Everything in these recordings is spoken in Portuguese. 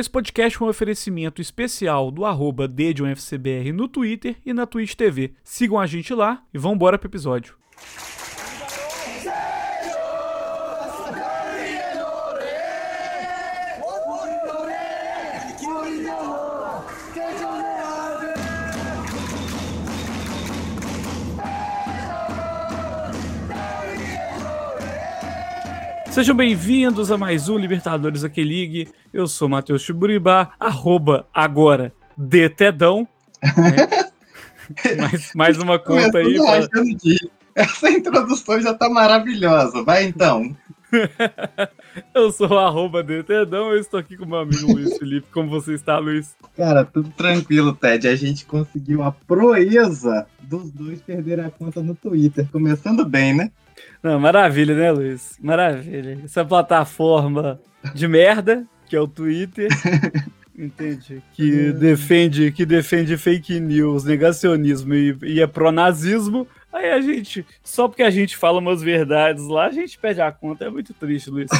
Esse podcast é um oferecimento especial do arroba no Twitter e na Twitch TV. Sigam a gente lá e vamos embora pro episódio. Sejam bem-vindos a mais um Libertadores Aqui League. Eu sou Matheus Chiburibá, arroba agora Detedão. Né? mais, mais uma conta aí. Pra... Essa introdução já tá maravilhosa. Vai então. eu sou o arroba Detedão, eu estou aqui com meu amigo Luiz Felipe. Como você está, Luiz? Cara, tudo tranquilo, Ted. A gente conseguiu a proeza dos dois perderem a conta no Twitter. Começando bem, né? Não, maravilha, né, Luiz? Maravilha. Essa plataforma de merda, que é o Twitter, entende? Que é. defende, que defende fake news, negacionismo e, e é pró-nazismo. Aí a gente, só porque a gente fala umas verdades lá, a gente perde a conta. É muito triste, Luiz.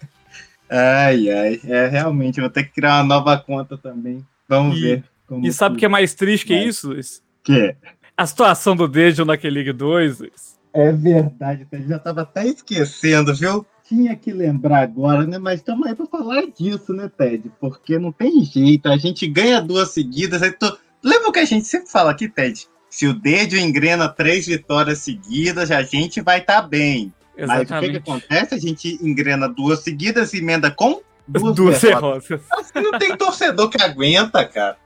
ai, ai. É, realmente, vou ter que criar uma nova conta também. Vamos e, ver. e sabe o que é mais triste que isso, Luiz? Que? A situação do Dejo naquele League 2, Luiz. É verdade, eu já estava até esquecendo, viu? Tinha que lembrar agora, né? Mas estamos aí para falar disso, né, Ted? Porque não tem jeito, a gente ganha duas seguidas. Aí tô... Lembra o que a gente sempre fala aqui, Ted? Se o dedo engrena três vitórias seguidas, a gente vai estar tá bem. Exatamente. Mas o que, que, acontece? A gente engrena duas seguidas e emenda com duas, duas derrotas. derrotas. Assim não tem torcedor que aguenta, cara.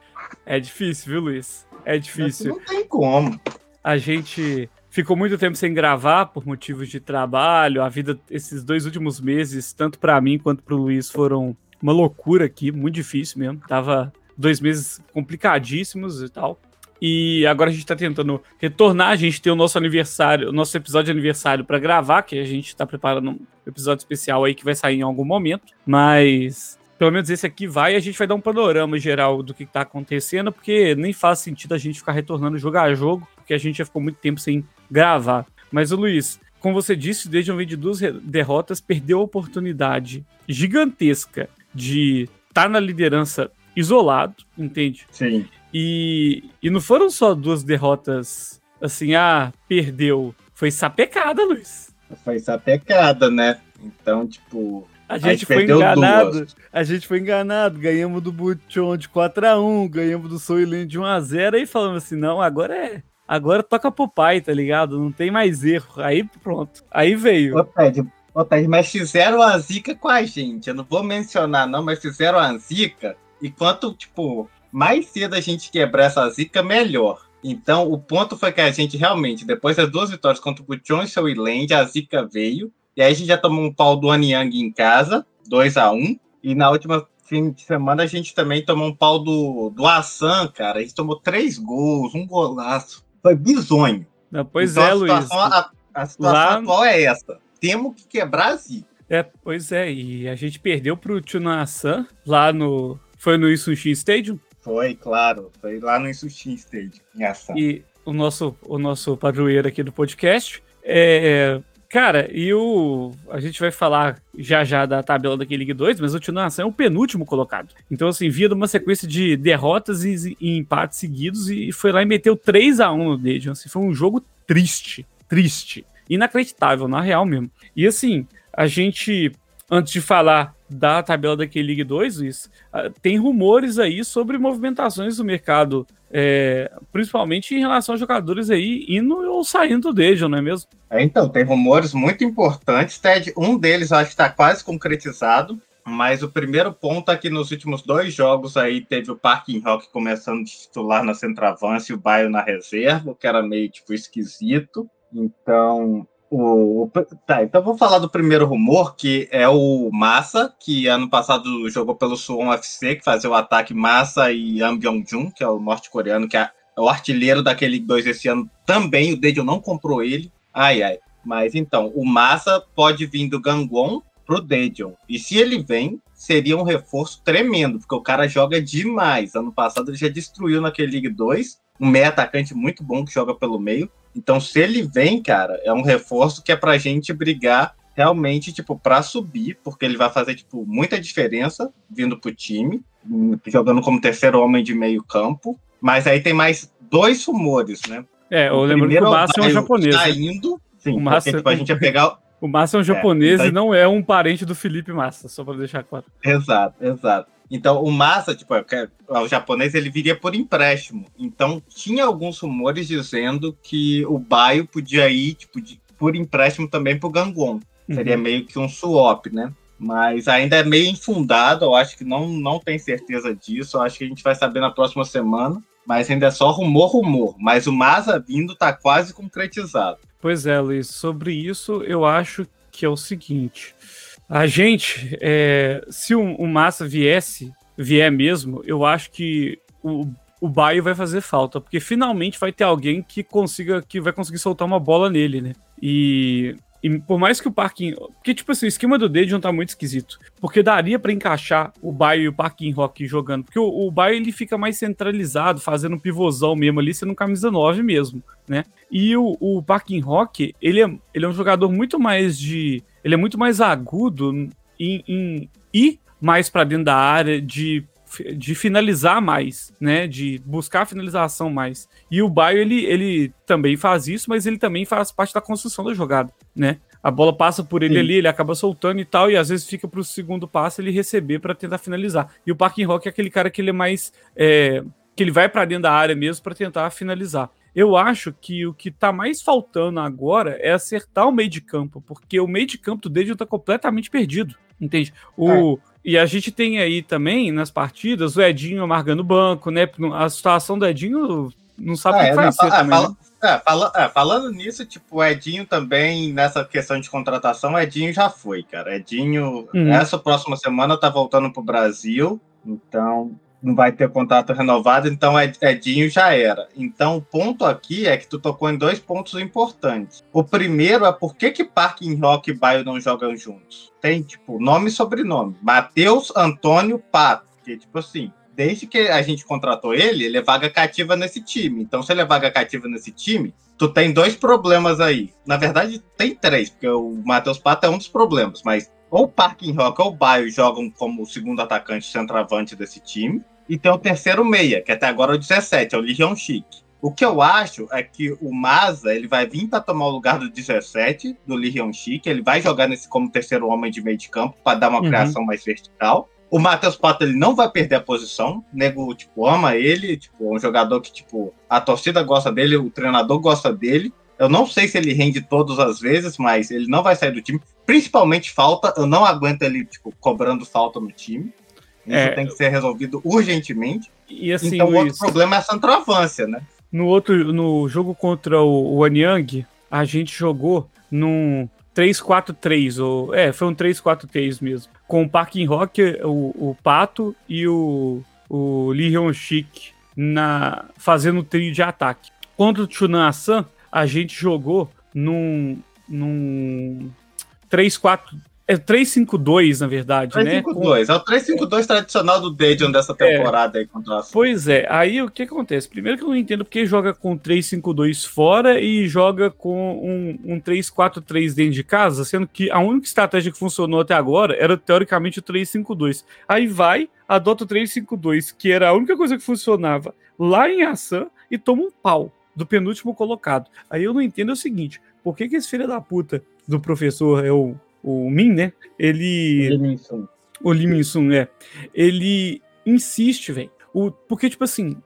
É difícil, viu, Luiz? É difícil. Assim não tem como. A gente ficou muito tempo sem gravar por motivos de trabalho. A vida, esses dois últimos meses, tanto para mim quanto para o Luiz, foram uma loucura aqui, muito difícil mesmo. Tava dois meses complicadíssimos e tal. E agora a gente tá tentando retornar. A gente tem o nosso aniversário, o nosso episódio de aniversário para gravar, que a gente tá preparando um episódio especial aí que vai sair em algum momento. Mas pelo menos esse aqui vai e a gente vai dar um panorama geral do que tá acontecendo, porque nem faz sentido a gente ficar retornando jogo a jogo, porque a gente já ficou muito tempo sem gravar. Mas o Luiz, como você disse, desde um vídeo de duas derrotas, perdeu a oportunidade gigantesca de estar tá na liderança isolado, entende? Sim. E, e não foram só duas derrotas assim, ah, perdeu. Foi sapecada, Luiz. Foi sapecada, né? Então, tipo, a gente, a gente foi enganado. Duas. A gente foi enganado. Ganhamos do Butchon de 4x1, ganhamos do Soylent de 1x0 e falamos assim: não, agora é. Agora toca pro pai, tá ligado? Não tem mais erro. Aí pronto. Aí veio. Ô, Ted, ô, Ted, mas fizeram a zica com a gente. Eu não vou mencionar, não, mas fizeram a zica. E quanto, tipo, mais cedo a gente quebrar essa zica, melhor. Então, o ponto foi que a gente realmente, depois das duas vitórias contra o Butchon e o Iland, a zica veio. E aí a gente já tomou um pau do Anyang em casa, 2 a 1 E na última fim de semana a gente também tomou um pau do, do Assan, cara. A gente tomou três gols, um golaço. Foi bizonho. Não, pois então, é, a Luiz. A, a situação Lá... atual é essa. Temos que quebrar a zica. É, pois é, e a gente perdeu pro Assan lá no. Foi no Isushi Stadium? Foi, claro. Foi lá no Isushi Stadium, em Assan. E o nosso, o nosso padroeiro aqui do podcast. É, Cara, e o. A gente vai falar já já da tabela daquele League 2, mas o Tinoação é o penúltimo colocado. Então, assim, via de uma sequência de derrotas e, e empates seguidos e foi lá e meteu 3 a 1 no Dejan. Assim, foi um jogo triste. Triste. Inacreditável, na real mesmo. E assim, a gente, antes de falar da tabela daquele League 2, Luiz, ah, tem rumores aí sobre movimentações do mercado, é, principalmente em relação a jogadores aí indo ou saindo do Dejo, não é mesmo? É, então, tem rumores muito importantes, Ted. Um deles acho que está quase concretizado, mas o primeiro ponto é que nos últimos dois jogos aí teve o Parking Rock começando de titular na centroavance e o Baio na reserva, que era meio tipo esquisito. Então, o, tá, então vou falar do primeiro rumor, que é o Massa, que ano passado jogou pelo Suwon FC, que fazia o ataque Massa e Am Byung-jun, que é o norte-coreano, que é o artilheiro daquele 2 esse ano também, o Dedio não comprou ele. Ai, ai. Mas então, o Massa pode vir do Gangwon pro Dejon. E se ele vem, seria um reforço tremendo, porque o cara joga demais. Ano passado ele já destruiu naquele League 2, um meio atacante muito bom que joga pelo meio. Então, se ele vem, cara, é um reforço que é pra gente brigar realmente, tipo, para subir, porque ele vai fazer, tipo, muita diferença vindo pro time. jogando como terceiro homem de meio campo. Mas aí tem mais dois rumores, né? É, eu lembro que o Massa é um japonês. Tá indo, sim, o Massa, porque, tipo, a gente ia pegar... O Massa é um japonês é, e não é um parente do Felipe Massa, só para deixar claro. Exato, exato. Então, o Massa, tipo, é o japonês, ele viria por empréstimo. Então, tinha alguns rumores dizendo que o Baio podia ir, tipo, de, por empréstimo também pro Gangwon. Seria uhum. meio que um swap, né? Mas ainda é meio infundado, eu acho que não, não tem certeza disso. Eu acho que a gente vai saber na próxima semana. Mas ainda é só rumor, rumor. Mas o Massa vindo tá quase concretizado. Pois é, Luiz. Sobre isso, eu acho que é o seguinte. A gente, é, se o, Massa viesse, vier mesmo, eu acho que o, o Baio vai fazer falta, porque finalmente vai ter alguém que consiga, que vai conseguir soltar uma bola nele, né? E, e por mais que o parking, porque tipo assim, o esquema do Dejon tá muito esquisito, porque daria para encaixar o Baio e o Parking Rock jogando, porque o, o Baio ele fica mais centralizado, fazendo um pivôzão mesmo ali, sendo camisa 9 mesmo, né? E o, o Parking Rock, ele é, ele é um jogador muito mais de ele é muito mais agudo em, em ir mais para dentro da área, de, de finalizar mais, né? De buscar a finalização mais. E o Baio, ele, ele também faz isso, mas ele também faz parte da construção da jogada, né? A bola passa por ele Sim. ali, ele acaba soltando e tal, e às vezes fica para o segundo passo ele receber para tentar finalizar. E o Parking Rock é aquele cara que ele é mais. É, que ele vai para dentro da área mesmo para tentar finalizar. Eu acho que o que tá mais faltando agora é acertar o meio de campo, porque o meio de campo do Dejan tá completamente perdido, entende? O, é. E a gente tem aí também nas partidas o Edinho amargando o banco, né? A situação do Edinho não sabe o que é, faz. É, fala, é, fala, é, falando nisso, tipo, o Edinho também, nessa questão de contratação, o Edinho já foi, cara. Edinho, uhum. essa próxima semana tá voltando pro Brasil, então não vai ter contrato renovado, então Edinho já era. Então o ponto aqui é que tu tocou em dois pontos importantes. O primeiro é por que que Parking Rock e Baio não jogam juntos? Tem, tipo, nome e sobrenome. Matheus Antônio Pato. Que, tipo assim, desde que a gente contratou ele, ele é vaga cativa nesse time. Então, se ele é vaga cativa nesse time, tu tem dois problemas aí. Na verdade, tem três, porque o Matheus Pato é um dos problemas, mas ou o Parking Rock ou o Baio jogam como segundo atacante centroavante desse time. E tem o terceiro meia, que até agora é o 17, é o Legion Chic. O que eu acho é que o Maza ele vai vir para tomar o lugar do 17, do Legion Chic. Ele vai jogar nesse como terceiro homem de meio de campo para dar uma uhum. criação mais vertical. O Matheus Pato ele não vai perder a posição. O nego, tipo, ama ele. Tipo, é um jogador que, tipo, a torcida gosta dele, o treinador gosta dele. Eu não sei se ele rende todas as vezes, mas ele não vai sair do time. Principalmente falta. Eu não aguento ele, tipo, cobrando falta no time. Isso é... tem que ser resolvido urgentemente. E assim, então, o outro problema é a centroavância, né? No outro, no jogo contra o, o Anyang, a gente jogou num 3-4-3, ou é, foi um 3-4-3 mesmo, com o Parking Rock, o, o Pato e o, o Lee Hyun Shik na fazendo trio de ataque. Contra o Chunan Asan, a gente jogou num, num 3-4 é 352, na verdade, 352. né? 352. É o 352 tradicional do Dejon dessa é. temporada é. aí contra a Pois é. Aí o que acontece? Primeiro que eu não entendo porque joga com 352 fora e joga com um, um 343 dentro de casa, sendo que a única estratégia que funcionou até agora era teoricamente o 352. Aí vai, adota o 352, que era a única coisa que funcionava lá em Assam e toma um pau do penúltimo colocado. Aí eu não entendo o seguinte: por que, que esse filho da puta do professor é o o Min, né? Ele. O Lee Sun, é. Ele insiste, velho. Porque, tipo assim,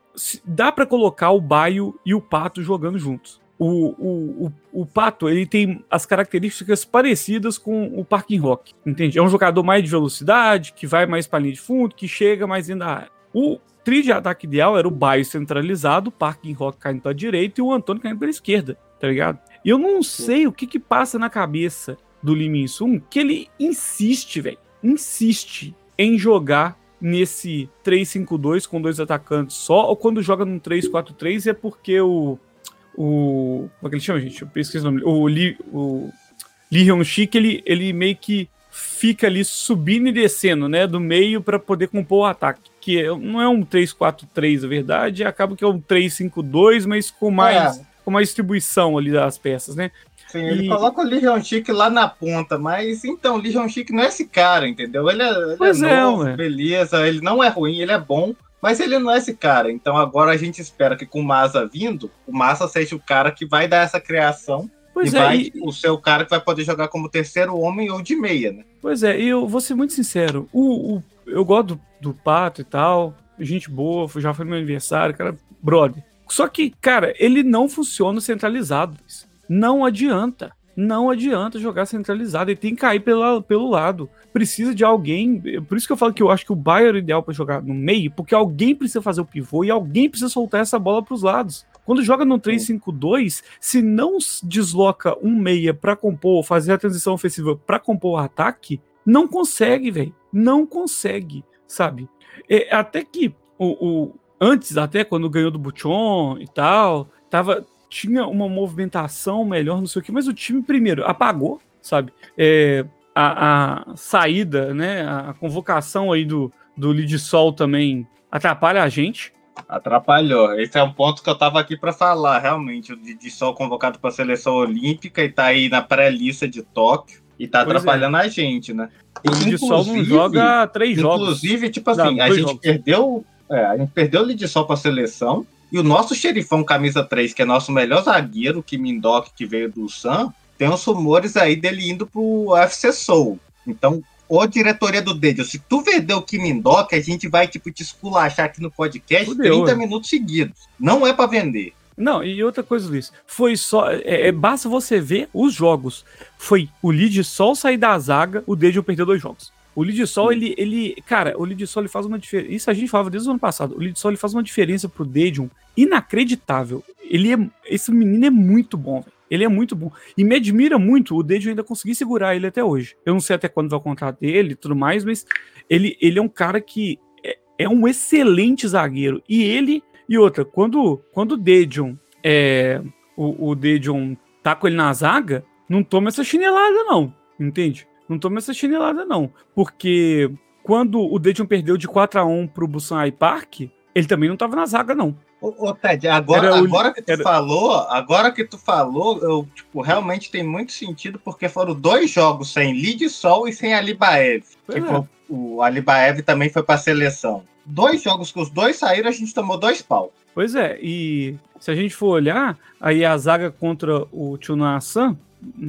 dá para colocar o Baio e o Pato jogando juntos. O, o, o, o, Pato, ele tem as características parecidas com o Parking Rock, entende? É um jogador mais de velocidade, que vai mais pra linha de fundo, que chega mais dentro da área. O trio de ataque ideal era o Baio centralizado, o Parking Rock caindo pra direita e o Antônio caindo pela esquerda, tá ligado? E eu não sei o que que passa na cabeça do Lee Min Sun que ele insiste, velho, insiste em jogar nesse 3-5-2 com dois atacantes só, ou quando joga num 3-4-3 é porque o. O. Como é que ele chama, gente? Eu esqueci o nome. O Lee, o Lee Hyun-shik, ele, ele meio que fica ali subindo e descendo, né? Do meio para poder compor o ataque. Que é, não é um 3-4-3, na verdade, acaba que é um 3-5-2, mas com mais, é. Com mais distribuição ali das peças, né? Sim, ele coloca o Lee Hyun-sik lá na ponta, mas então, o Lee Hyun-sik não é esse cara, entendeu? Ele é, ele pois é, é novo, beleza, ele não é ruim, ele é bom, mas ele não é esse cara. Então agora a gente espera que com o Massa vindo, o Massa seja o cara que vai dar essa criação Pois e é, vai e- o ser o cara que vai poder jogar como terceiro homem ou de meia, né? Pois é, e eu vou ser muito sincero. O, o- eu gosto do, do Pato e tal. Gente boa, já foi meu aniversário, cara, brother. Só que, cara, ele não funciona centralizado. Não adianta. Não adianta jogar centralizado. Ele tem que cair pela, pelo lado. Precisa de alguém. Por isso que eu falo que eu acho que o Bayern é ideal para jogar no meio, porque alguém precisa fazer o pivô e alguém precisa soltar essa bola para os lados. Quando joga no 3-5-2, se não desloca um meia para compor, fazer a transição ofensiva para compor o ataque, não consegue, velho. Não consegue, sabe? É, até que o, o- antes, até quando ganhou do Buchon e tal, tava, tinha uma movimentação melhor, não sei o que, mas o time primeiro apagou, sabe? É, a, a saída, né? A convocação aí do, do Lidsol também atrapalha a gente. Atrapalhou. Esse é um ponto que eu tava aqui para falar, realmente. O Didi Sol convocado para a seleção olímpica e tá aí na pré-lista de Tóquio e tá Pois é. atrapalhando a gente, né? O Lidsol não Inclusive- joga três jogos. Inclusive, tipo assim, Não, a gente jogos. perdeu. É, a gente perdeu o Lidsol para a seleção. E o nosso xerifão camisa 3, que é nosso melhor zagueiro, o Kim Min-dok, que veio do Sam, tem uns rumores aí dele indo pro UFC Soul. Então, ô diretoria do Dedio, se tu vender o Kim Min-dok, a gente vai, tipo, te esculachar aqui no podcast Fudeu, 30 é. minutos seguidos. Não é para vender. Não, e outra coisa, Luiz, foi só. É, é, basta você ver os jogos. Foi o Lead Sol sair da zaga, o Dejon perdeu dois jogos. O Lead Sol, ele, ele. Cara, o Lead Sol ele faz uma diferença. Isso a gente falava desde o ano passado. O Lead Sol ele faz uma diferença pro Dejon inacreditável. Ele é. Esse menino é muito bom, velho. Ele é muito bom. E me admira muito o Dejon ainda conseguir segurar ele até hoje. Eu não sei até quando vai o contrato dele e tudo mais, mas ele, ele é um cara que é, é um excelente zagueiro. E ele. E outra, quando, quando o Dejon é, o, o tá com ele na zaga, não toma essa chinelada, não. Entende? Não toma essa chinelada, não. Porque quando o Dejon perdeu de 4 a 1 pro Busan Park, ele também não tava na zaga, não. Ô, ô, Ted, agora, o- agora que tu era- falou, agora que tu falou, eu, tipo, realmente tem muito sentido, porque foram dois jogos sem Lid Sol e sem Alibaev. Que é. O Alibaev também foi pra seleção. Dois jogos que os dois saíram, a gente tomou dois pau. Pois é, e se a gente for olhar, aí a zaga contra o Chunasan,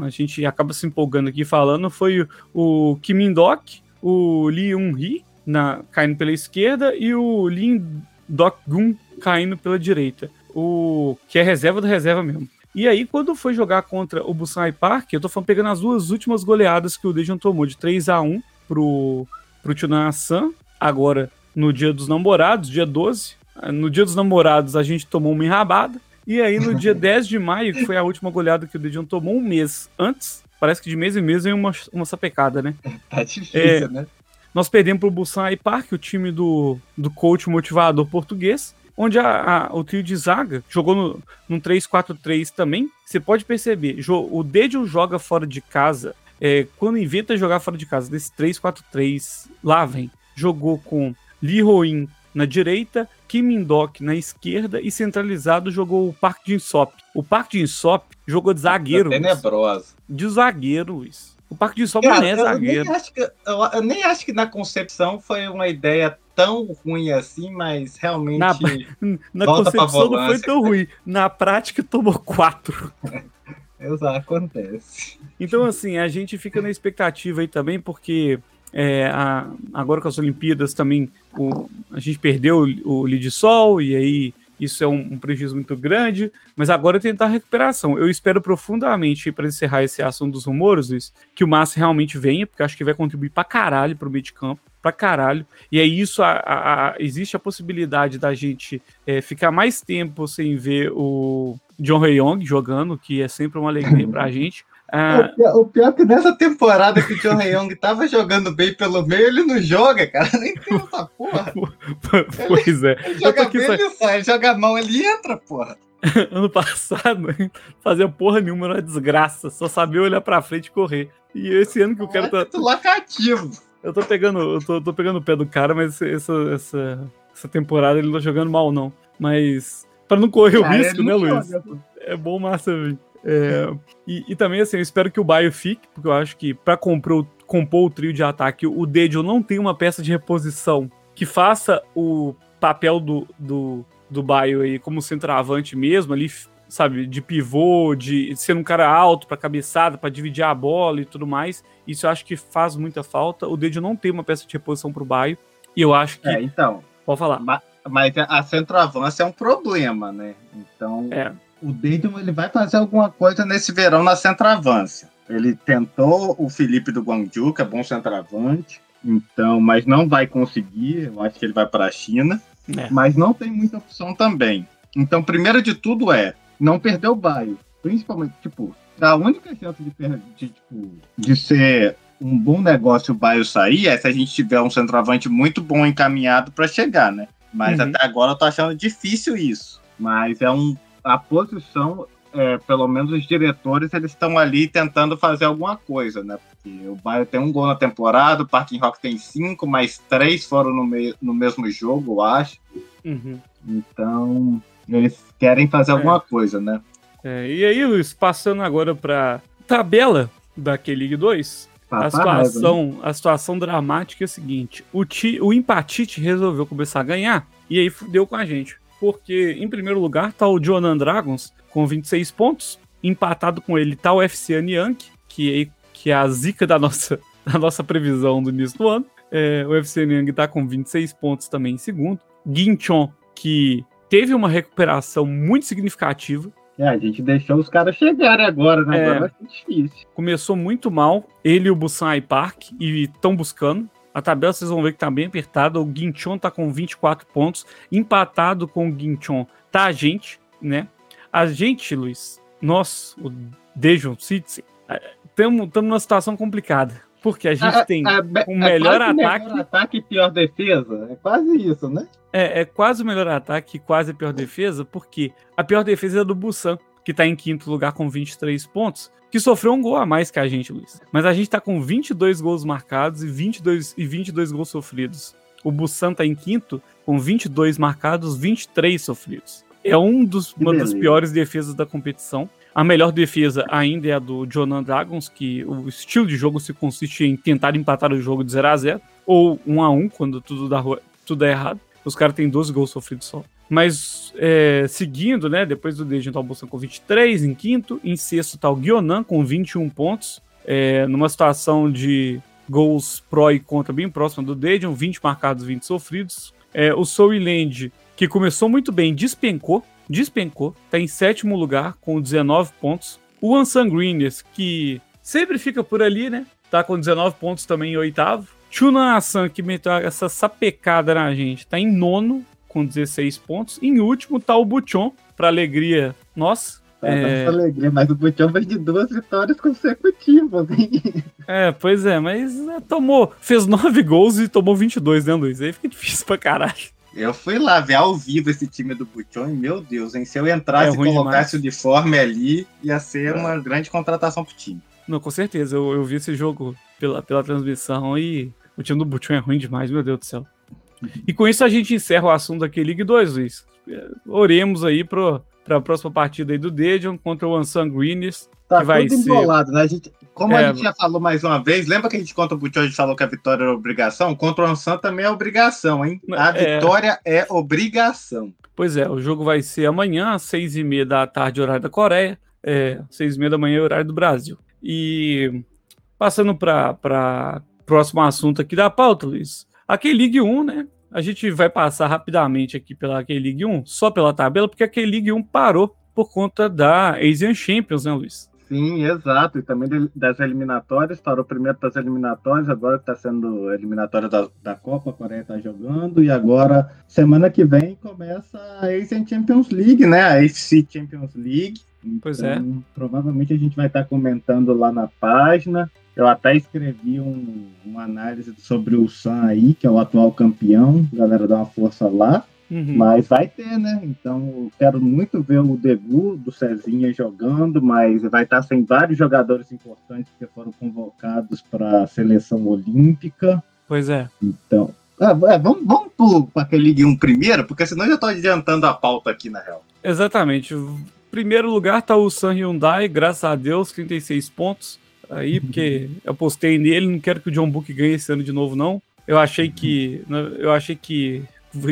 a gente acaba se empolgando aqui falando, foi o Kim Min-dok, o Lee Eun-hee na, caindo pela esquerda e o Lee Dok-gun caindo pela direita. O que é reserva da reserva mesmo. E aí, quando foi jogar contra o Busan Park, eu tô falando, pegando as duas últimas goleadas que o Dejan tomou, de 3 a 1 pro, pro Chunasan, agora no dia dos namorados, dia 12. No dia dos namorados, a gente tomou uma enrabada. E aí, no dia 10 de maio, que foi a última goleada que o Dejan tomou, um mês antes, parece que de mês em mês vem uma, uma sapecada, né? Tá difícil, É. né? Nós perdemos pro Busan Park, o time do, do coach motivador português, onde a, a- o trio de zaga jogou no, num 3-4-3 também. Você pode perceber, o Dejon joga fora de casa, é, quando inventa jogar fora de casa, desse 3-4-3, lá vem, jogou com Lee Roin na direita, Kim Min-dok na esquerda e centralizado jogou o Park Jin-sop. O Park Jin-sop jogou de zagueiro, Tá tenebrosa. de zagueiro, Luiz. O Park Jin-sop não Cara, é eu, nem zagueiro. acho que, eu, eu nem acho que na concepção foi uma ideia tão ruim assim, mas realmente. Na- Na concepção não foi tão ruim. Na prática, tomou quatro. Exato, acontece. Então, assim, a gente fica na expectativa aí também, porque é, a- agora com as Olimpíadas também o- a gente perdeu o, o Lidsol, e aí isso é um, um prejuízo muito grande, mas agora é tentar a recuperação. Eu espero profundamente, para encerrar esse assunto dos rumores, Luiz, que o Massa realmente venha, porque acho que vai contribuir pra caralho pro meio de campo, pra caralho. E aí isso, a- a- a- existe a possibilidade da gente é, ficar mais tempo sem ver o John Young jogando, que é sempre uma alegria pra gente. Ah, O pior- O pior é que nessa temporada que o John Young tava jogando bem pelo meio, ele não joga, cara. Nem tem essa porra. pois é. Ele joga bem, só- ele sai. Ele joga a mão, ele entra, porra. ano passado, fazia porra nenhuma, era desgraça. Só sabia olhar pra frente e correr. E esse ano que o cara tá. Muito locativo. Eu tô pegando, eu tô, tô pegando o pé do cara, mas essa, essa, essa temporada ele não tá jogando mal, não. Mas. Pra não correr o Cara, risco, ele né, Luiz? É bom massa, velho. É, e, e, também, assim, eu espero que o Baio fique, porque eu acho que para compor, compor o trio de ataque, o Dedio não tem uma peça de reposição que faça o papel do, do, do Baio aí como centroavante mesmo, ali, sabe, de pivô, de ser um cara alto para cabeçada, para dividir a bola e tudo mais. Isso eu acho que faz muita falta. O Dedio não tem uma peça de reposição pro Baio, e eu acho que. É, então. Pode falar. Mas a centroavance é um problema, né? Então. É o Deidon ele vai fazer alguma coisa nesse verão na centroavância. Ele tentou o Felipe do Guangzhou, que é bom centroavante, então, mas não vai conseguir. Eu acho que ele vai para a China, é. mas não tem muita opção também. Então, primeiro de tudo é não perder o baio, principalmente tipo a única chance de, de, tipo, de ser um bom negócio o baio sair é se a gente tiver um centroavante muito bom encaminhado para chegar, né? Mas uhum. até agora eu tô achando difícil isso. Mas é um a posição, é, pelo menos os diretores, eles estão ali tentando fazer alguma coisa, né? Porque o Bayern tem um gol na temporada, o Parking Rock tem cinco, mas três foram no, me no mesmo jogo, eu acho. Uhum. Então, eles querem fazer é. alguma coisa, né? É, e aí, Luiz, passando agora para tabela da K-League 2, a situação, né? a situação dramática é a seguinte: o, ti, o Empatite resolveu começar a ganhar e aí fudeu com a gente porque em primeiro lugar tá o Jonan Dragons com 26 pontos, empatado com ele tá o FC Niang, que, é, que é a zica da nossa, da nossa previsão do início do ano. É, o FC Niang tá com 26 pontos também em segundo. Ginchon, que teve uma recuperação muito significativa, é, a gente deixou os caras chegarem agora, né? É, agora vai ser difícil. Começou muito mal, ele e o Busan Park, e estão buscando. A tabela vocês vão ver que tá bem apertada. O Guinchon tá com 24 pontos. Empatado com o Guinchon tá a gente, né? A gente, Luiz, nós, o Dejon City, estamos numa situação complicada. Porque a gente é, tem é, é, o melhor é ataque. Melhor ataque e pior defesa. É quase isso, né? É, é quase o melhor ataque e quase a pior defesa, porque a pior defesa é do Busan, que tá em quinto lugar com 23 pontos que sofreu um gol a mais que a gente, Luiz. Mas a gente tá com 22 gols marcados e 22, e 22 gols sofridos. O Bussan tá em quinto com 22 marcados, 23 sofridos. É um dos, uma das piores defesas da competição. A melhor defesa ainda é a do Jonan Dragons, que o estilo de jogo se consiste em tentar empatar o jogo de 0 a 0 ou 1 a 1 quando tudo dá, tudo é errado. Os caras têm 12 gols sofridos só. Mas é, seguindo, né? Depois do Dejin tá o Bolsonaro com 23 em quinto. Em sexto tá o Guionan com 21 pontos. É, numa situação de gols pró e contra bem próxima do Dejan, 20 marcados, 20 sofridos. É, o Souiland, que começou muito bem, despencou. Despencou. Tá em sétimo lugar com 19 pontos. O Ansanguiners, que sempre fica por ali, né? Tá com 19 pontos também em oitavo. Chunan Asan, que meteu essa sapecada na gente, tá em nono com 16 pontos. Em último tá o Buchon, para alegria nossa. É, é... alegria, mas o Buchon veio de duas vitórias consecutivas, hein? É, pois é, mas né, tomou, fez 9 gols e tomou 22, né, Luiz? Aí fica difícil pra caralho. Eu fui lá ver ao vivo esse time do Buchon e, meu Deus, hein? Se eu entrasse é e colocasse demais. o uniforme ali, ia ser uma grande contratação pro time. Não, com certeza. Eu, eu vi esse jogo pela, pela transmissão e o time do Buchon é ruim demais, meu Deus do céu. E com isso a gente encerra o assunto da K-League 2, Luiz. Oremos aí para a próxima partida aí do Dejon contra o Ansan Greenies. Tá que vai tudo ser... embolado, né? A gente, como é, a gente já falou mais uma vez, lembra que a gente contra o Butch, a gente falou que a vitória era obrigação? Contra o Ansan também é obrigação, hein? A é... vitória é obrigação. Pois é, o jogo vai ser amanhã, às seis e meia da tarde, horário da Coreia. É, seis e meia da manhã, horário do Brasil. E passando para próximo assunto aqui da pauta, Luiz. A K-League 1, né? A gente vai passar rapidamente aqui pela K-League 1, só pela tabela, porque a K-League 1 parou por conta da Asian Champions, né, Luiz? Sim, exato. E também das eliminatórias, parou primeiro das eliminatórias, agora está sendo eliminatória da, da Copa, a Coreia está jogando, e agora, semana que vem, começa a Asian Champions League, né? A AFC Champions League. Pois é. Então, provavelmente a gente vai estar tá comentando lá na página. Eu até escrevi um, uma análise sobre o Sam aí, que é o atual campeão. A galera dá uma força lá. Uhum. Mas vai ter, né? Então eu quero muito ver o debut do Cezinha jogando, mas vai estar sem vários jogadores importantes que foram convocados para a seleção olímpica. Pois é. Então. Ah, é, vamos vamos para aquele Ligue 1 primeiro, porque senão eu já estou adiantando a pauta aqui, na real. Exatamente primeiro lugar tá o San Hyundai, graças a Deus, 36 pontos. Aí, porque eu postei nele, não quero que o John Book ganhe esse ano de novo, não. Eu achei que. Eu achei que.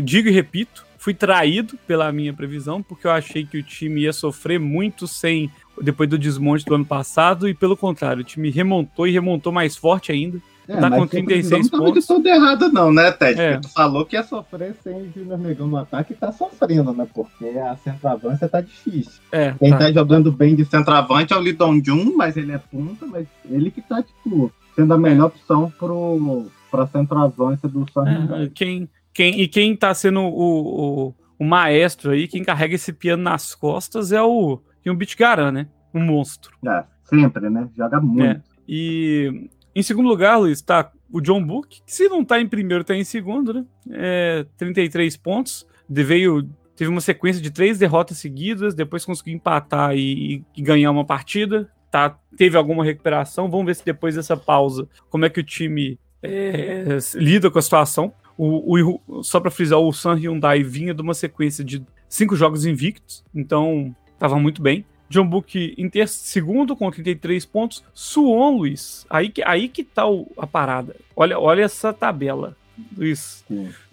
Digo e repito, fui traído pela minha previsão, porque eu achei que o time ia sofrer muito sem. Depois do desmonte do ano passado, e pelo contrário, o time remontou e remontou mais forte ainda. É, tá com 36 não pontos. Não estava errado, não, né, Ted? É. Tu falou que ia sofrer sem o Júnior Negão no ataque e tá sofrendo, né? Porque a centroavância tá difícil. É, Quem tá. tá jogando bem de centroavante é o Lidon Jun, mas ele é punta, mas ele que tá, tipo, sendo a melhor opção pro, pra centroavância do San é, quem, quem, E quem tá sendo o, o, o, maestro aí, quem carrega esse piano nas costas é o, o Bitgaran, né? Um monstro. É, sempre, né? Joga muito. É. E em segundo lugar, Luiz, está o John Book, que se não está em primeiro, está em segundo, né? É, 33 pontos. Veio, teve uma sequência de três derrotas seguidas, depois conseguiu empatar e, e, ganhar uma partida. Tá, teve alguma recuperação. Vamos ver se depois dessa pausa, como é que o time é, lida com a situação. O, o só para frisar, o San Hyundai vinha de uma sequência de cinco jogos invictos, então estava muito bem. John Book em ter segundo com 33 pontos. Suon, Luiz. Aí que, aí que tá o, a parada. Olha, olha essa tabela, Luiz.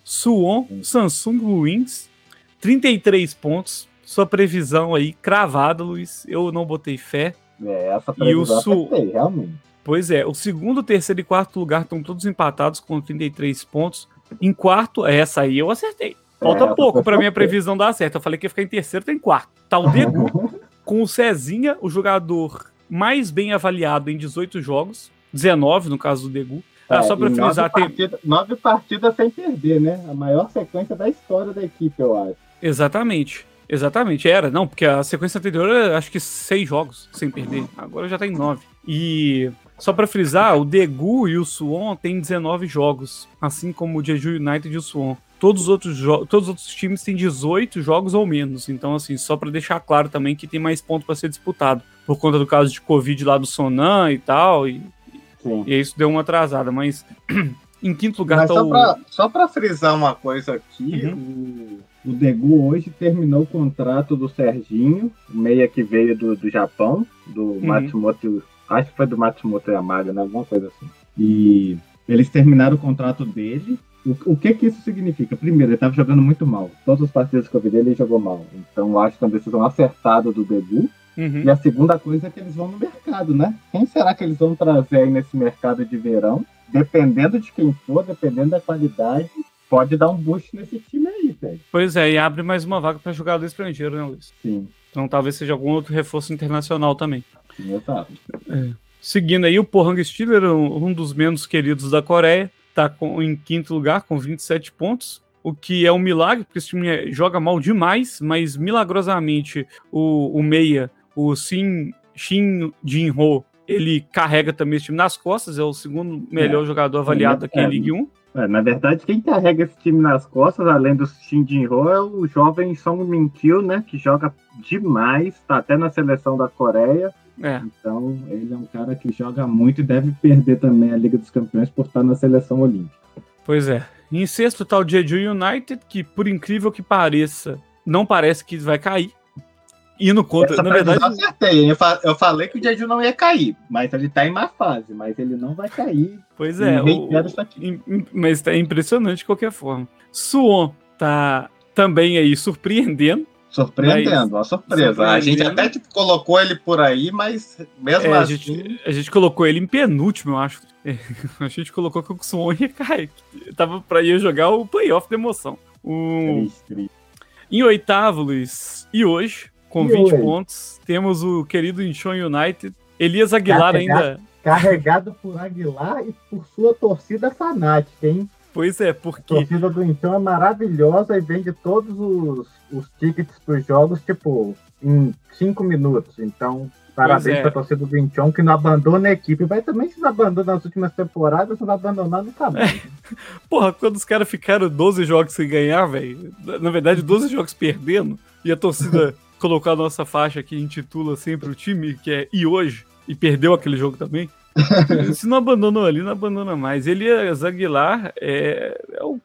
Suon. Samsung Wings, 33 pontos. Sua previsão aí cravada, Luiz. Eu não botei fé. É, essa previsão e o Su... acertei, realmente. Pois é, o segundo, terceiro e quarto lugar estão todos empatados com 33 pontos. Em quarto, essa aí eu acertei. Falta é, pouco para minha previsão dar certo. Eu falei que ia ficar em terceiro, tem tá quarto. Tá o Degu, com o Cezinha, o jogador mais bem avaliado em 18 jogos, 19 no caso do Degu. Ah, é, só para finalizar, nove, tem... partida, nove partidas sem perder, né? A maior sequência da história da equipe, eu acho. Exatamente. Exatamente, era. Não, porque a sequência anterior era acho que seis jogos sem perder. Agora já tá em nove. E só para frisar, o Degu e o Suon têm 19 jogos, assim como o Jeju United e o Suon todos os outros, todos os outros times têm 18 jogos ou menos. Então, assim, só para deixar claro também que tem mais pontos para ser disputado. Por conta do caso de Covid lá do Sonan e tal. E, e isso deu uma atrasada. Mas em quinto lugar mas tá só o... Pra, só para frisar uma coisa aqui, uhum. o, o Degu hoje terminou o contrato do Serginho, meia que veio do, do Japão, do uhum. Matsumoto. Acho que foi do Matsumoto Yamaga, né? Alguma coisa assim. E eles terminaram o contrato dele o, o que que isso significa? Primeiro, ele estava jogando muito mal. Todas as partidas que eu vi dele, ele jogou mal. Então, acho que é uma decisão acertada do Debu. Uhum. E a segunda coisa é que eles vão no mercado, né? Quem será que eles vão trazer aí nesse mercado de verão? Dependendo de quem for, dependendo da qualidade, pode dar um boost nesse time aí, velho. Pois é, e abre mais uma vaga para jogador estrangeiro, né, Luiz? Sim. Então talvez seja algum outro reforço internacional também. Exato. É. Seguindo aí, o Pohang Steeler, um dos menos queridos da Coreia, está em quinto lugar com 27 pontos, o que é um milagre, porque esse time joga mal demais, mas milagrosamente o, o meia, o Shin, Shin Jin-ho, ele carrega também esse time nas costas, é o segundo melhor é. jogador avaliado é, aqui é. em Ligue 1. É, na verdade, quem carrega esse time nas costas, além do Shin Jin-ho, é o jovem Song Min-kyo, né, que joga demais, está até na seleção da Coreia. É. Então, ele é um cara que joga muito e deve perder também a Liga dos Campeões por estar na seleção olímpica. Pois é. Em sexto está o Jeju United, que por incrível que pareça, não parece que vai cair. E no contra, Essa na verdade. Eu acertei. Eu falei que o Jeju não ia cair, mas ele está em má fase, mas ele não vai cair. Pois é. O, mas tá impressionante de qualquer forma. Suon tá também aí surpreendendo Surpreendendo, uma surpresa. A gente até tipo, colocou ele por aí, mas mesmo é, assim. A gente, a gente, colocou ele em penúltimo, eu acho. A gente colocou que o Suon ia cair. Tava pra ir jogar o playoff da emoção. O... Triste, triste. Em oitavo, Luiz, e hoje, com e 20 hoje? pontos, temos o querido Incheon United. Elias Aguilar carregado, ainda. Carregado por Aguilar e por sua torcida fanática, hein? Pois é, porque. A torcida do Incheon é maravilhosa e vende todos os os tickets para os jogos, tipo, em cinco minutos. Então, parabéns é. para a torcida do Incheon, que não abandona a equipe. Vai também se não abandona nas últimas temporadas, se não abandonar nunca mais. É. Porra, quando os caras ficaram 12 jogos sem ganhar, velho, na verdade, 12 jogos perdendo, e a torcida colocar a nossa faixa que intitula sempre o time, que é E hoje, e perdeu aquele jogo também. se não abandonou ali, não abandona mais. Ele, Aguilar, é, é, o,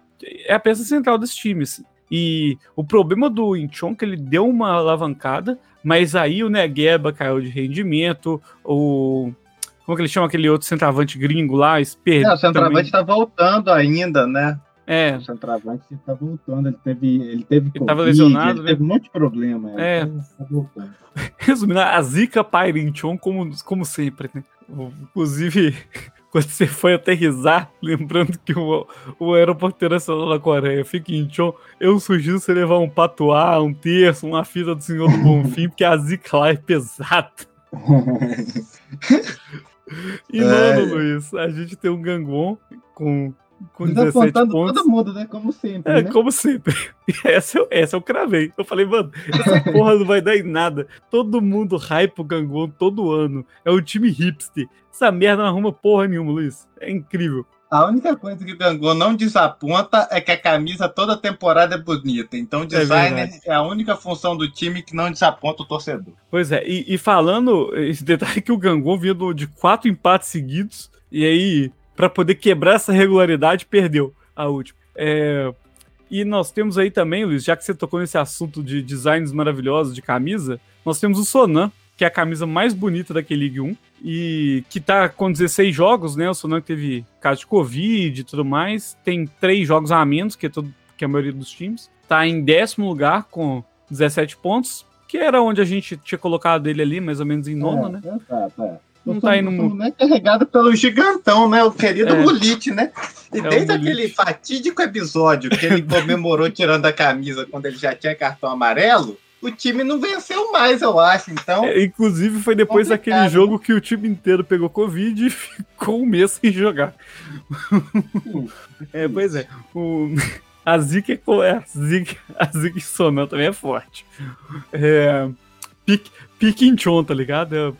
é a peça central desse time. E o problema do Incheon é que ele deu uma alavancada, mas aí o Negueba caiu de rendimento, o como que ele chama aquele outro centroavante gringo lá? Esper, é, o centroavante também... tá voltando ainda, né? É. O centroavante tá voltando, ele teve. Ele teve. Ele tava lesionado, ele né? teve um monte de problema. É. Tá Resumindo, a Zika Pairinchon, como, como sempre, né? Inclusive, quando você foi aterrizar, lembrando que o, o aeroporto internacional da Coreia fica em Chon, eu sugiro você levar um patuá, um terço, uma fita do Senhor do Bonfim, porque a Zika lá é pesada. e é. nono, Luiz, a gente tem um Gangwon com com Ele 17 tá pontos. todo mundo, né? Como sempre. É, né? como sempre. Essa eu, essa eu cravei. Eu falei, mano, essa porra não vai dar em nada. Todo mundo hype o Gangwon todo ano. É o time hipster. Essa merda não arruma porra nenhuma, Luiz. É incrível. A única coisa que o Gangwon não desaponta é que a camisa toda temporada é bonita. Então o é designer é, é, a única função do time que não desaponta o torcedor. Pois é, e, e falando, esse detalhe que o Gangwon vinha de quatro empates seguidos, e aí para poder quebrar essa regularidade, perdeu a última. É, e nós temos aí também, Luiz, já que você tocou nesse assunto de designs maravilhosos de camisa, nós temos o Sonan, que é a camisa mais bonita daquele League 1, e que tá com 16 jogos, né? O Sonan teve caso de Covid e tudo mais, tem três jogos a menos que, é todo, que é a maioria dos times, tá em décimo lugar com 17 pontos, que era onde a gente tinha colocado ele ali, mais ou menos em nono, é, né? É, é não tá indo muito. Né, carregado pelo gigantão, né? O querido é. né? E é desde aquele fatídico episódio que ele comemorou tirando a camisa quando ele já tinha cartão amarelo, o time não venceu mais, eu acho. Então. É, inclusive, foi depois daquele jogo que o time inteiro pegou Covid e ficou um mês sem jogar. é, pois é. O... A Zika é, é a Zika, a Zika Sonan também é forte. É, pique, Piquinchon, tá ligado? É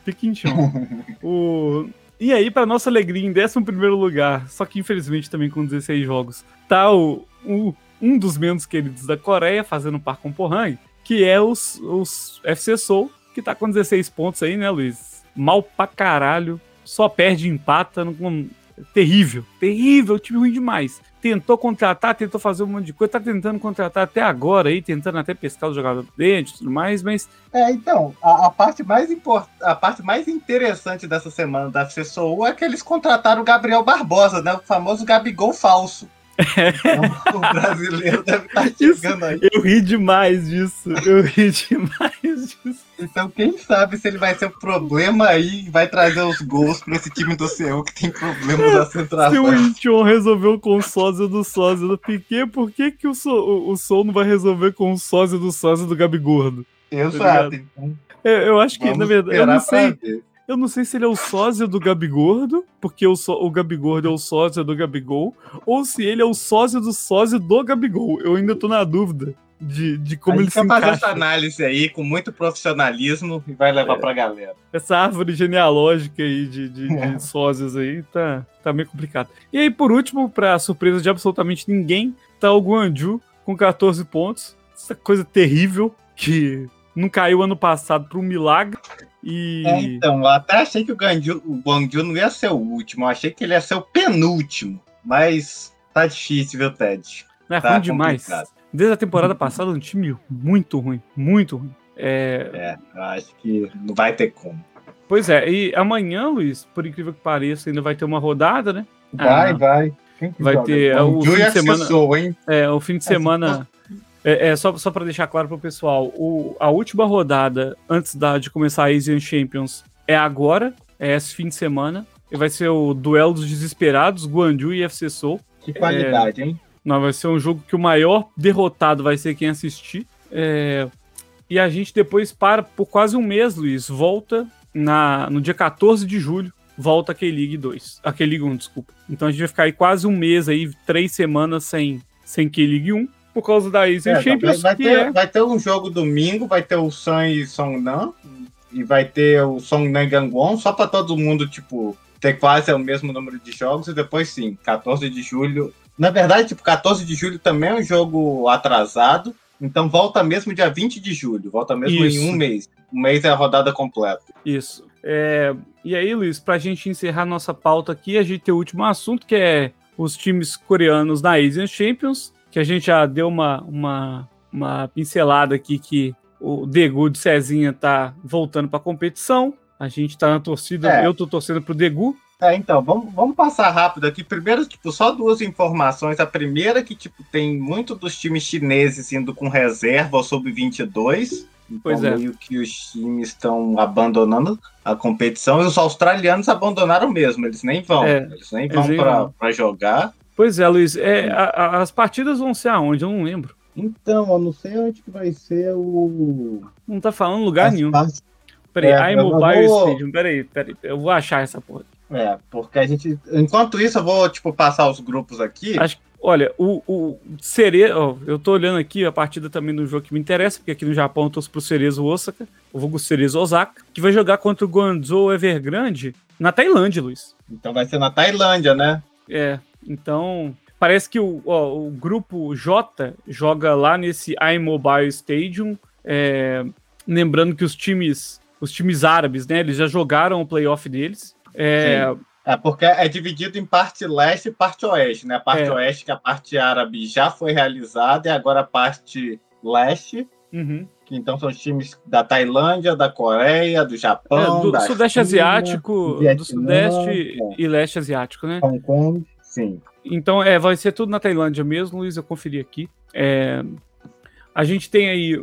o. E aí, para nossa alegria, em 11 lugar, só que infelizmente também com 16 jogos, tá o, o, um dos menos queridos da Coreia, fazendo par com o Pohang, que é os, os FC Soul, que tá com 16 pontos aí, né, Luiz? Mal pra caralho, só perde e empata, não, terrível, terrível, time ruim demais tentou contratar, tentou fazer um monte de coisa, tá tentando contratar até agora aí, tentando até pescar os jogadores dentro e tudo mais, mas. É, então, a, a parte mais import... a parte mais interessante dessa semana da FC Soul é que eles contrataram o Gabriel Barbosa, né? O famoso Gabigol falso. É. O brasileiro deve estar tá chegando aí. Eu ri demais disso. Eu ri demais disso. Então, quem sabe se ele vai ser o um problema aí vai trazer os gols para esse time do Seul que tem problemas na central. Se o Incheon resolveu com o sósia do sósia do Piquet, por que, que o, so, o, o Sol não vai resolver com o sósia do sósia do Gabigordo? Exato. Tá então, eu, eu acho que, na verdade, eu não sei. Eu não sei se ele é o sósia do Gabigordo, porque o, so, o Gabigordo é o sósia do Gabigol, ou se ele é o sósia do sósia do Gabigol. Eu ainda tô na dúvida de, de como ele se encaixa. fazer essa análise aí com muito profissionalismo e vai levar é. pra galera. Essa árvore genealógica aí de, de, de é. sósias aí tá, tá meio complicado. E aí, por último, pra surpresa de absolutamente ninguém, tá o Guanju com 14 pontos. Essa coisa terrível que não caiu ano passado por um milagre. E... É, então, eu até achei que o, Ganju, o não ia ser o último, eu achei que ele ia ser o penúltimo, mas tá difícil, viu, Ted? É tá ruim demais. Desde a temporada passada, um time muito ruim, muito ruim. É... é, eu acho que não vai ter como. Pois é, e amanhã, Luiz, por incrível que pareça, ainda vai ter uma rodada, né? Vai, ah, vai. vai joga? ter é, o, fim de semana. hein? É, o fim de semana. É, é, só, só para deixar claro pro pessoal, o, a última rodada antes da, de começar a Asian Champions é agora, é esse fim de semana. E vai ser o duelo dos desesperados, Guanju e FC Seoul. Que qualidade, é, hein? Não, vai ser um jogo que o maior derrotado vai ser quem assistir. É, e a gente depois para por quase um mês, Luiz. Volta na, no dia 14 de julho. Volta a K-League 2. A K-League 1, desculpa. Então a gente vai ficar aí quase um mês aí, três semanas sem, sem K-League 1 por causa da Asian é, Champions. Vai, ter, é... vai ter um jogo domingo, vai ter o Sun e Songnan, e vai ter o Songnan Gangwon, só para todo mundo, tipo, ter quase o mesmo número de jogos, e depois sim, 14 de julho. Na verdade, tipo, 14 de julho também é um jogo atrasado, então volta mesmo dia 20 de julho, volta mesmo Isso. em um mês. Um mês é a rodada completa. Isso. É... E aí, Luiz, pra gente encerrar nossa pauta aqui, a gente tem o último assunto, que é os times coreanos na Asian Champions que a gente já deu uma, uma, uma pincelada aqui que o Degu de Cezinha tá voltando para competição. A gente tá na torcida, é. eu tô torcendo pro Degu. É, então, vamos, vamos passar rápido aqui. Primeiro, tipo, só duas informações. A primeira que, tipo, tem muito dos times chineses indo com reserva ao sub-22. Então, pois é. meio que os times estão abandonando a competição e os australianos abandonaram mesmo. Eles nem vão. É, eles nem vão para jogar. Pois é, Luiz. É, a, a, as partidas vão ser aonde? Eu não lembro. Então, eu não sei onde que vai ser o. Não tá falando lugar As nenhum. Partes... Peraí, é, iMobile vou... Stadium. Peraí, peraí. Eu vou achar essa porra. É, porque a gente. Enquanto isso, eu vou, tipo, passar os grupos aqui. Acho Olha, o, o Cerezo, eu tô olhando aqui a partida também do jogo que me interessa, porque aqui no Japão eu torço pro Cerezo Osaka, o Vugo Cerezo Osaka, que vai jogar contra o Guangzhou Evergrande na Tailândia, Luiz. Então vai ser na Tailândia, né? É, então parece que o, ó, o grupo J joga lá nesse iMobile Stadium, é, lembrando que os times, os times árabes, né, eles já jogaram o playoff deles, é... Sim é, porque é dividido em parte leste e parte oeste, né? A parte é. oeste, que é a parte árabe já foi realizada, e agora a parte leste, uhum. que então são os times da Tailândia, da Coreia, do Japão, é, do Sudeste China, Asiático, Vietnã, do Sudeste é. e Leste Asiático, né? Hong Kong, sim. Então, é, vai ser tudo na Tailândia mesmo, Luiz, eu conferi aqui. É, a gente tem aí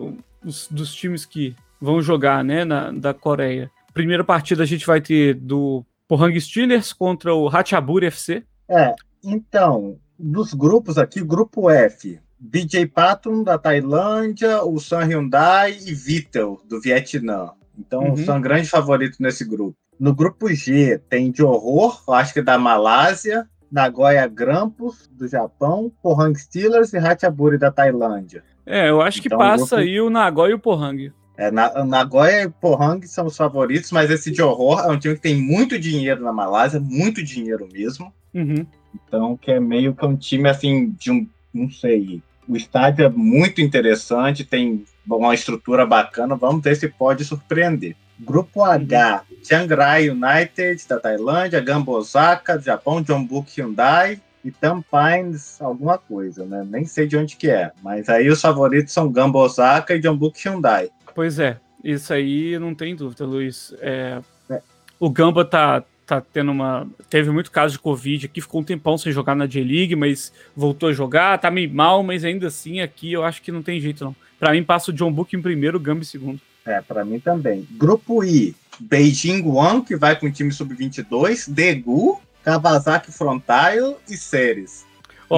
os dos times que vão jogar, né, na, da Coreia. Primeira partida a gente vai ter do Pohang Steelers contra o Hatchaburi FC. É, então, dos grupos aqui, grupo F, BJ Patton da Tailândia, o Sun Hyundai e Vitel do Vietnã. Então, uhum. são grandes favoritos nesse grupo. No grupo G tem Johor, acho que da Malásia, Nagoya Grampus do Japão, Pohang Steelers e Hatchaburi da Tailândia. É, eu acho então, que passa grupo... aí o Nagoya e o Pohang. É, na, Nagoya e Pohang são os favoritos, mas esse de horror é um time que tem muito dinheiro na Malásia, muito dinheiro mesmo. Uhum. Então, que é meio que um time assim, de um. Não sei. O estádio é muito interessante, tem uma estrutura bacana. Vamos ver se pode surpreender. Grupo H, uhum. Chiang Rai United da Tailândia, Gambosaka do Japão, Jeonbuk Hyundai e Tampines alguma coisa, né? Nem sei de onde que é. Mas aí os favoritos são Gambosaka e Jeonbuk Hyundai. Pois é, isso aí não tem dúvida, Luiz. É, é. O Gamba tá, tá tendo uma. Teve muito caso de Covid aqui, ficou um tempão sem jogar na J-League, mas voltou a jogar, tá meio mal, mas ainda assim aqui eu acho que não tem jeito, não. Pra mim, passa o John Book em primeiro, o Gamba em segundo. É, pra mim também. Grupo I, Beijing One, que vai com o time sub-22, Degu, Kawasaki Frontale e Ceres.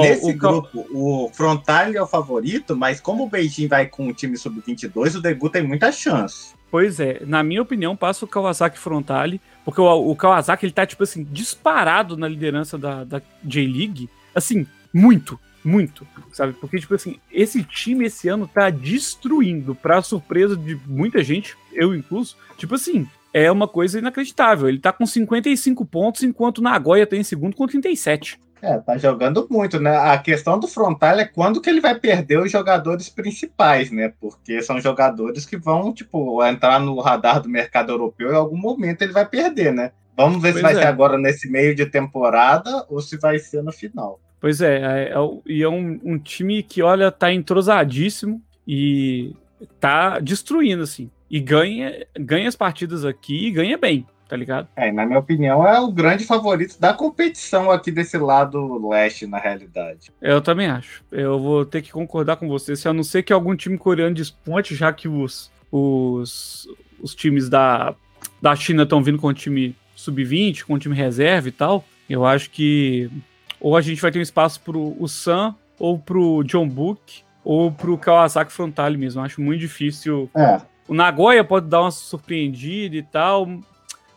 Nesse o grupo, o Frontale é o favorito, mas como o Beijing vai com o time sub-22, o Degu tem muita chance. Pois é, na minha opinião, passa o Kawasaki Frontale, porque o, o Kawasaki ele tá, tipo assim, disparado na liderança da, da J-League, assim, muito, muito, sabe? Porque, tipo assim, esse time esse ano tá destruindo, pra surpresa de muita gente, eu incluso, tipo assim, é uma coisa inacreditável. Ele tá com 55 pontos, enquanto Nagoya tem em segundo com 37. É, tá jogando muito, né? A questão do frontal é quando que ele vai perder os jogadores principais, né? Porque são jogadores que vão, tipo, entrar no radar do mercado europeu e em algum momento ele vai perder, né? Vamos ver pois se vai é. ser agora nesse meio de temporada ou se vai ser no final. Pois é, é, é e é um, um, time que, olha, tá entrosadíssimo e tá destruindo, assim. E ganha, ganha as partidas aqui e ganha bem tá ligado? É, na minha opinião, é o grande favorito da competição aqui desse lado leste, na realidade. Eu também acho. Eu vou ter que concordar com você, se a não ser que algum time coreano desponte, já que os, os, os times da, da China estão vindo com o time sub-20, com o time reserva e tal, eu acho que ou a gente vai ter um espaço pro o Sam, ou pro John Book, ou pro Kawasaki Frontale mesmo. Eu acho muito difícil. É. O Nagoya pode dar uma surpreendida e tal,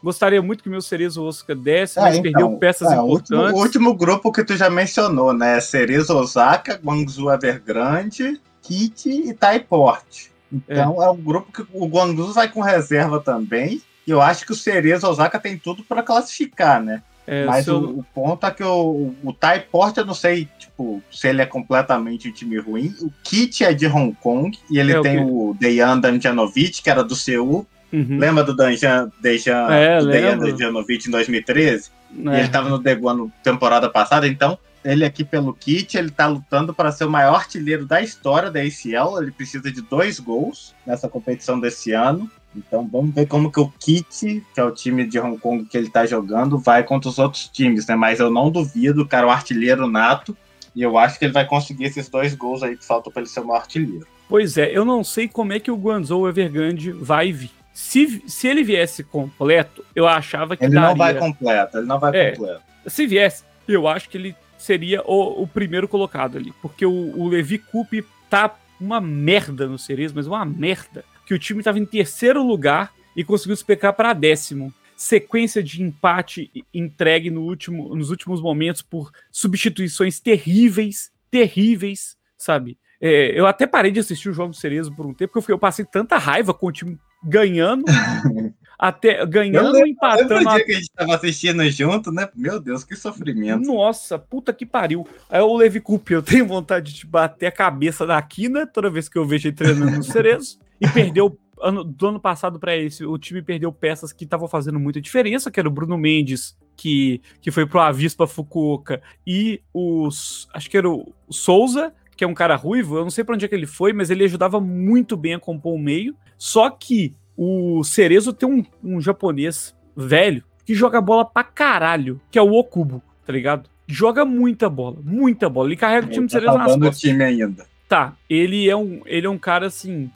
Gostaria muito que meu Cerezo Osaka desse, mas é, então, perdeu peças é, importantes. O último, o último, grupo que tu já mencionou, né? Cerezo Osaka, Guangzhou Evergrande, Kit e Taiport. Então é. é um grupo que o Guangzhou vai com reserva também. E eu acho que o Cerezo Osaka tem tudo para classificar, né? É, Mas o, o, ponto é que o, o Taiport, eu não sei tipo, se ele é completamente um time ruim. O Kit é de Hong Kong e ele é, tem o, o Dejan Damjanovic, que era do Seul. Uhum. Lembra do Dejan, Dejan, é, Dejan Damjanovic em 2013? É. Ele estava no Deguano temporada passada, então ele aqui pelo kit, ele tá lutando para ser o maior artilheiro da história da ACL. Ele precisa de dois gols nessa competição desse ano. Então vamos ver como que o Kit, que é o time de Hong Kong que ele tá jogando, vai contra os outros times, né? Mas eu não duvido, cara, o artilheiro nato. E eu acho que ele vai conseguir esses dois gols aí que faltam para ele ser o maior artilheiro. Pois é, eu não sei como é que o Guangzhou Evergrande vai vir. Se, se ele viesse completo, eu achava que Ele daria... não vai completo, ele não vai é, completo. Se viesse, eu acho que ele seria o, o primeiro colocado ali. Porque o, o Levi Coupe tá uma merda no Cerezo, mas uma merda. Que o time tava em terceiro lugar e conseguiu se pecar para décimo. Sequência de empate entregue no último, nos últimos momentos por substituições terríveis, terríveis, sabe? É, eu até parei de assistir o jogo do Cerezo por um tempo, porque eu, eu passei tanta raiva com o time ganhando, até ganhando lembro, empatando. Lembra o dia que a gente tava assistindo junto, né? Meu Deus, que sofrimento. Nossa, puta que pariu. Aí o Levi Coupe, eu tenho vontade de bater a cabeça da quina toda vez que eu vejo ele treinando no Cerezo. e perdeu ano, do ano passado para esse, o time perdeu peças que estavam fazendo muita diferença, que era o Bruno Mendes, que, que foi pro Avispa Fukuoka, e os. Acho que era o Souza, que é um cara ruivo, eu não sei para onde é que ele foi, mas ele ajudava muito bem a compor o meio. Só que o Cerezo tem um, um japonês velho que joga bola pra caralho, que é o Okubo, tá ligado? Joga muita bola, muita bola. Ele carrega o time do tá Cerezo nas costas. time ainda. Tá, ele é um, ele é um cara assim,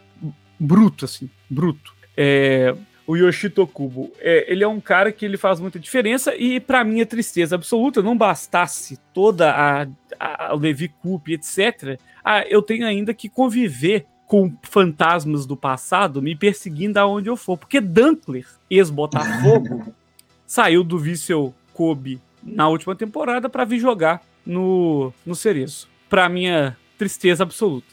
bruto, assim, bruto. É, o Yoshito Kubo. É, ele é um cara que ele faz muita diferença e, para minha tristeza absoluta, não bastasse toda a, a, Levi Coupe, etc., ah, eu tenho ainda que conviver com fantasmas do passado me perseguindo aonde eu for. Porque Dunkler, ex-Botafogo, saiu do Vissel Kobe na última temporada para vir jogar no, no Cerezo. Para minha tristeza absoluta.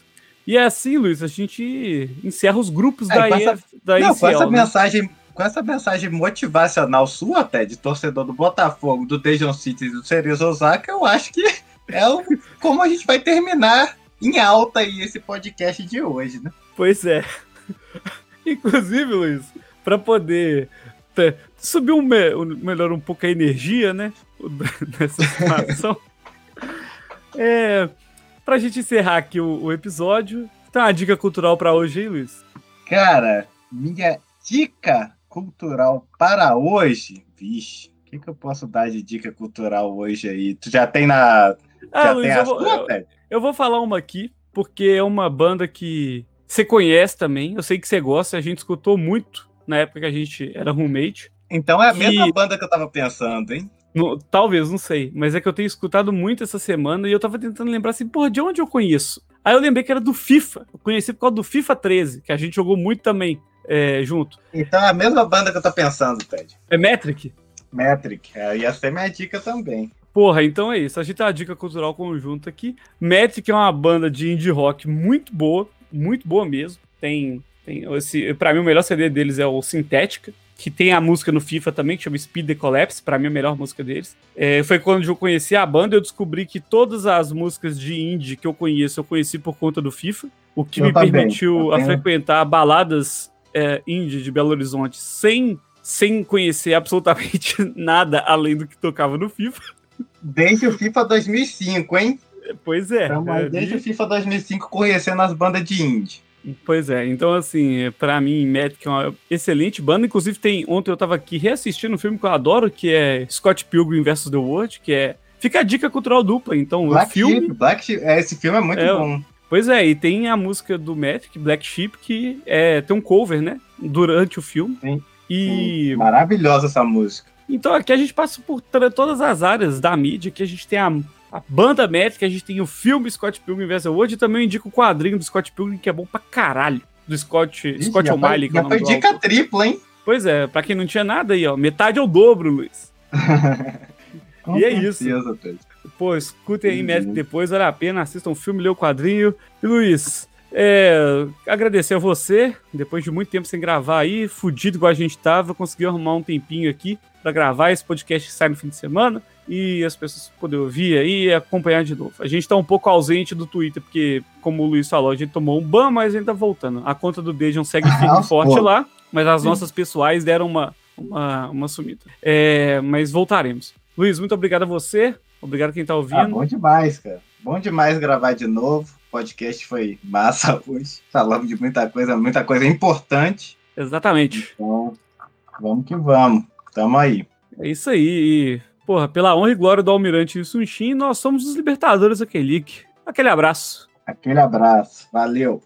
E é assim, Luiz, a gente encerra os grupos é, da, essa, da não, com essa né? mensagem com essa mensagem motivacional sua, até, de torcedor do Botafogo, do Dejon City e do Cerezo Osaka, eu acho que é o, como a gente vai terminar em alta aí esse podcast de hoje, né? Pois é. Inclusive, Luiz, para poder subir um, me, melhor um pouco a energia, né? Nessa situação. é, Pra gente encerrar aqui o, o episódio, tem uma dica cultural para hoje, hein, Luiz? Cara, minha dica cultural para hoje, vixe, o que, que eu posso dar de dica cultural hoje aí? Tu já tem na. Ah, já Luiz, tem eu, vou, eu, eu vou falar uma aqui, porque é uma banda que você conhece também. Eu sei que você gosta, a gente escutou muito na época que a gente era roommate. Então é a que... mesma banda que eu tava pensando, hein? No, talvez, não sei. Mas é que eu tenho escutado muito essa semana e eu tava tentando lembrar assim, porra, de onde eu conheço? Aí eu lembrei que era do FIFA. Eu conheci por causa do FIFA 13, que a gente jogou muito também é, junto. Então é a mesma banda que eu tô pensando, Ted. É Metric? Metric. É, ia ser minha dica também. Porra, então é isso. A gente tem a dica cultural conjunta aqui. Metric é uma banda de indie rock muito boa, muito boa mesmo. Tem, tem esse, para mim o melhor CD deles é o Sintética, que tem a música no FIFA também, que chama Speed the Collapse, pra mim é a melhor música deles. É, foi quando eu conheci a banda, eu descobri que todas as músicas de indie que eu conheço, eu conheci por conta do FIFA, o que eu me permitiu a frequentar baladas é, indie de Belo Horizonte sem, sem conhecer absolutamente nada além do que tocava no FIFA. Desde o FIFA 2005, hein? Pois é. Então, é desde o FIFA 2005 conhecendo as bandas de indie. Pois é, então assim, para mim, Magic é uma excelente banda. Inclusive, tem ontem eu tava aqui reassistindo um filme que eu adoro, que é Scott Pilgrim vs. The World, que é. Fica a dica cultural dupla, então Black o filme. Sheep, Black Sheep, é, esse filme é muito é, bom. Pois é, e tem a música do Magic, Black Sheep, que é, tem um cover, né? Durante o filme. Sim. E. Sim. Maravilhosa essa música. Então aqui a gente passa por todas as áreas da mídia, que a gente tem a a banda métrica, a gente tem o filme Scott Pilgrim vs. World e também eu indico o quadrinho do Scott Pilgrim, que é bom pra caralho. Do Scott, Ixi, Scott O'Malley. Já foi dica tripla, hein? Pois é, pra quem não tinha nada aí, ó, metade é o dobro, Luiz. e é isso. Pô, escutem aí, uhum. depois, vale a pena, assistam o filme, lê o quadrinho. E Luiz, é, agradecer a você, depois de muito tempo sem gravar aí, fudido igual a gente tava, conseguiu arrumar um tempinho aqui para gravar esse podcast que sai no fim de semana e as pessoas poderem ouvir aí e acompanhar de novo. A gente tá um pouco ausente do Twitter, porque, como o Luiz falou, a gente tomou um ban, mas a gente tá voltando. A conta do Dejan segue firme e forte pô. lá, mas as Sim. nossas pessoais deram uma, uma, uma sumida. É, mas voltaremos. Luiz, muito obrigado a você. Obrigado a quem tá ouvindo. Ah, bom demais, cara. Bom demais gravar de novo. Podcast foi massa hoje. Falamos de muita coisa, muita coisa importante. Exatamente. Então, vamos que vamos. Tamo aí. É isso aí. Porra, pela honra e glória do Almirante Sunshin, nós somos os Libertadores da K-League. Aquele abraço. Aquele abraço. Valeu.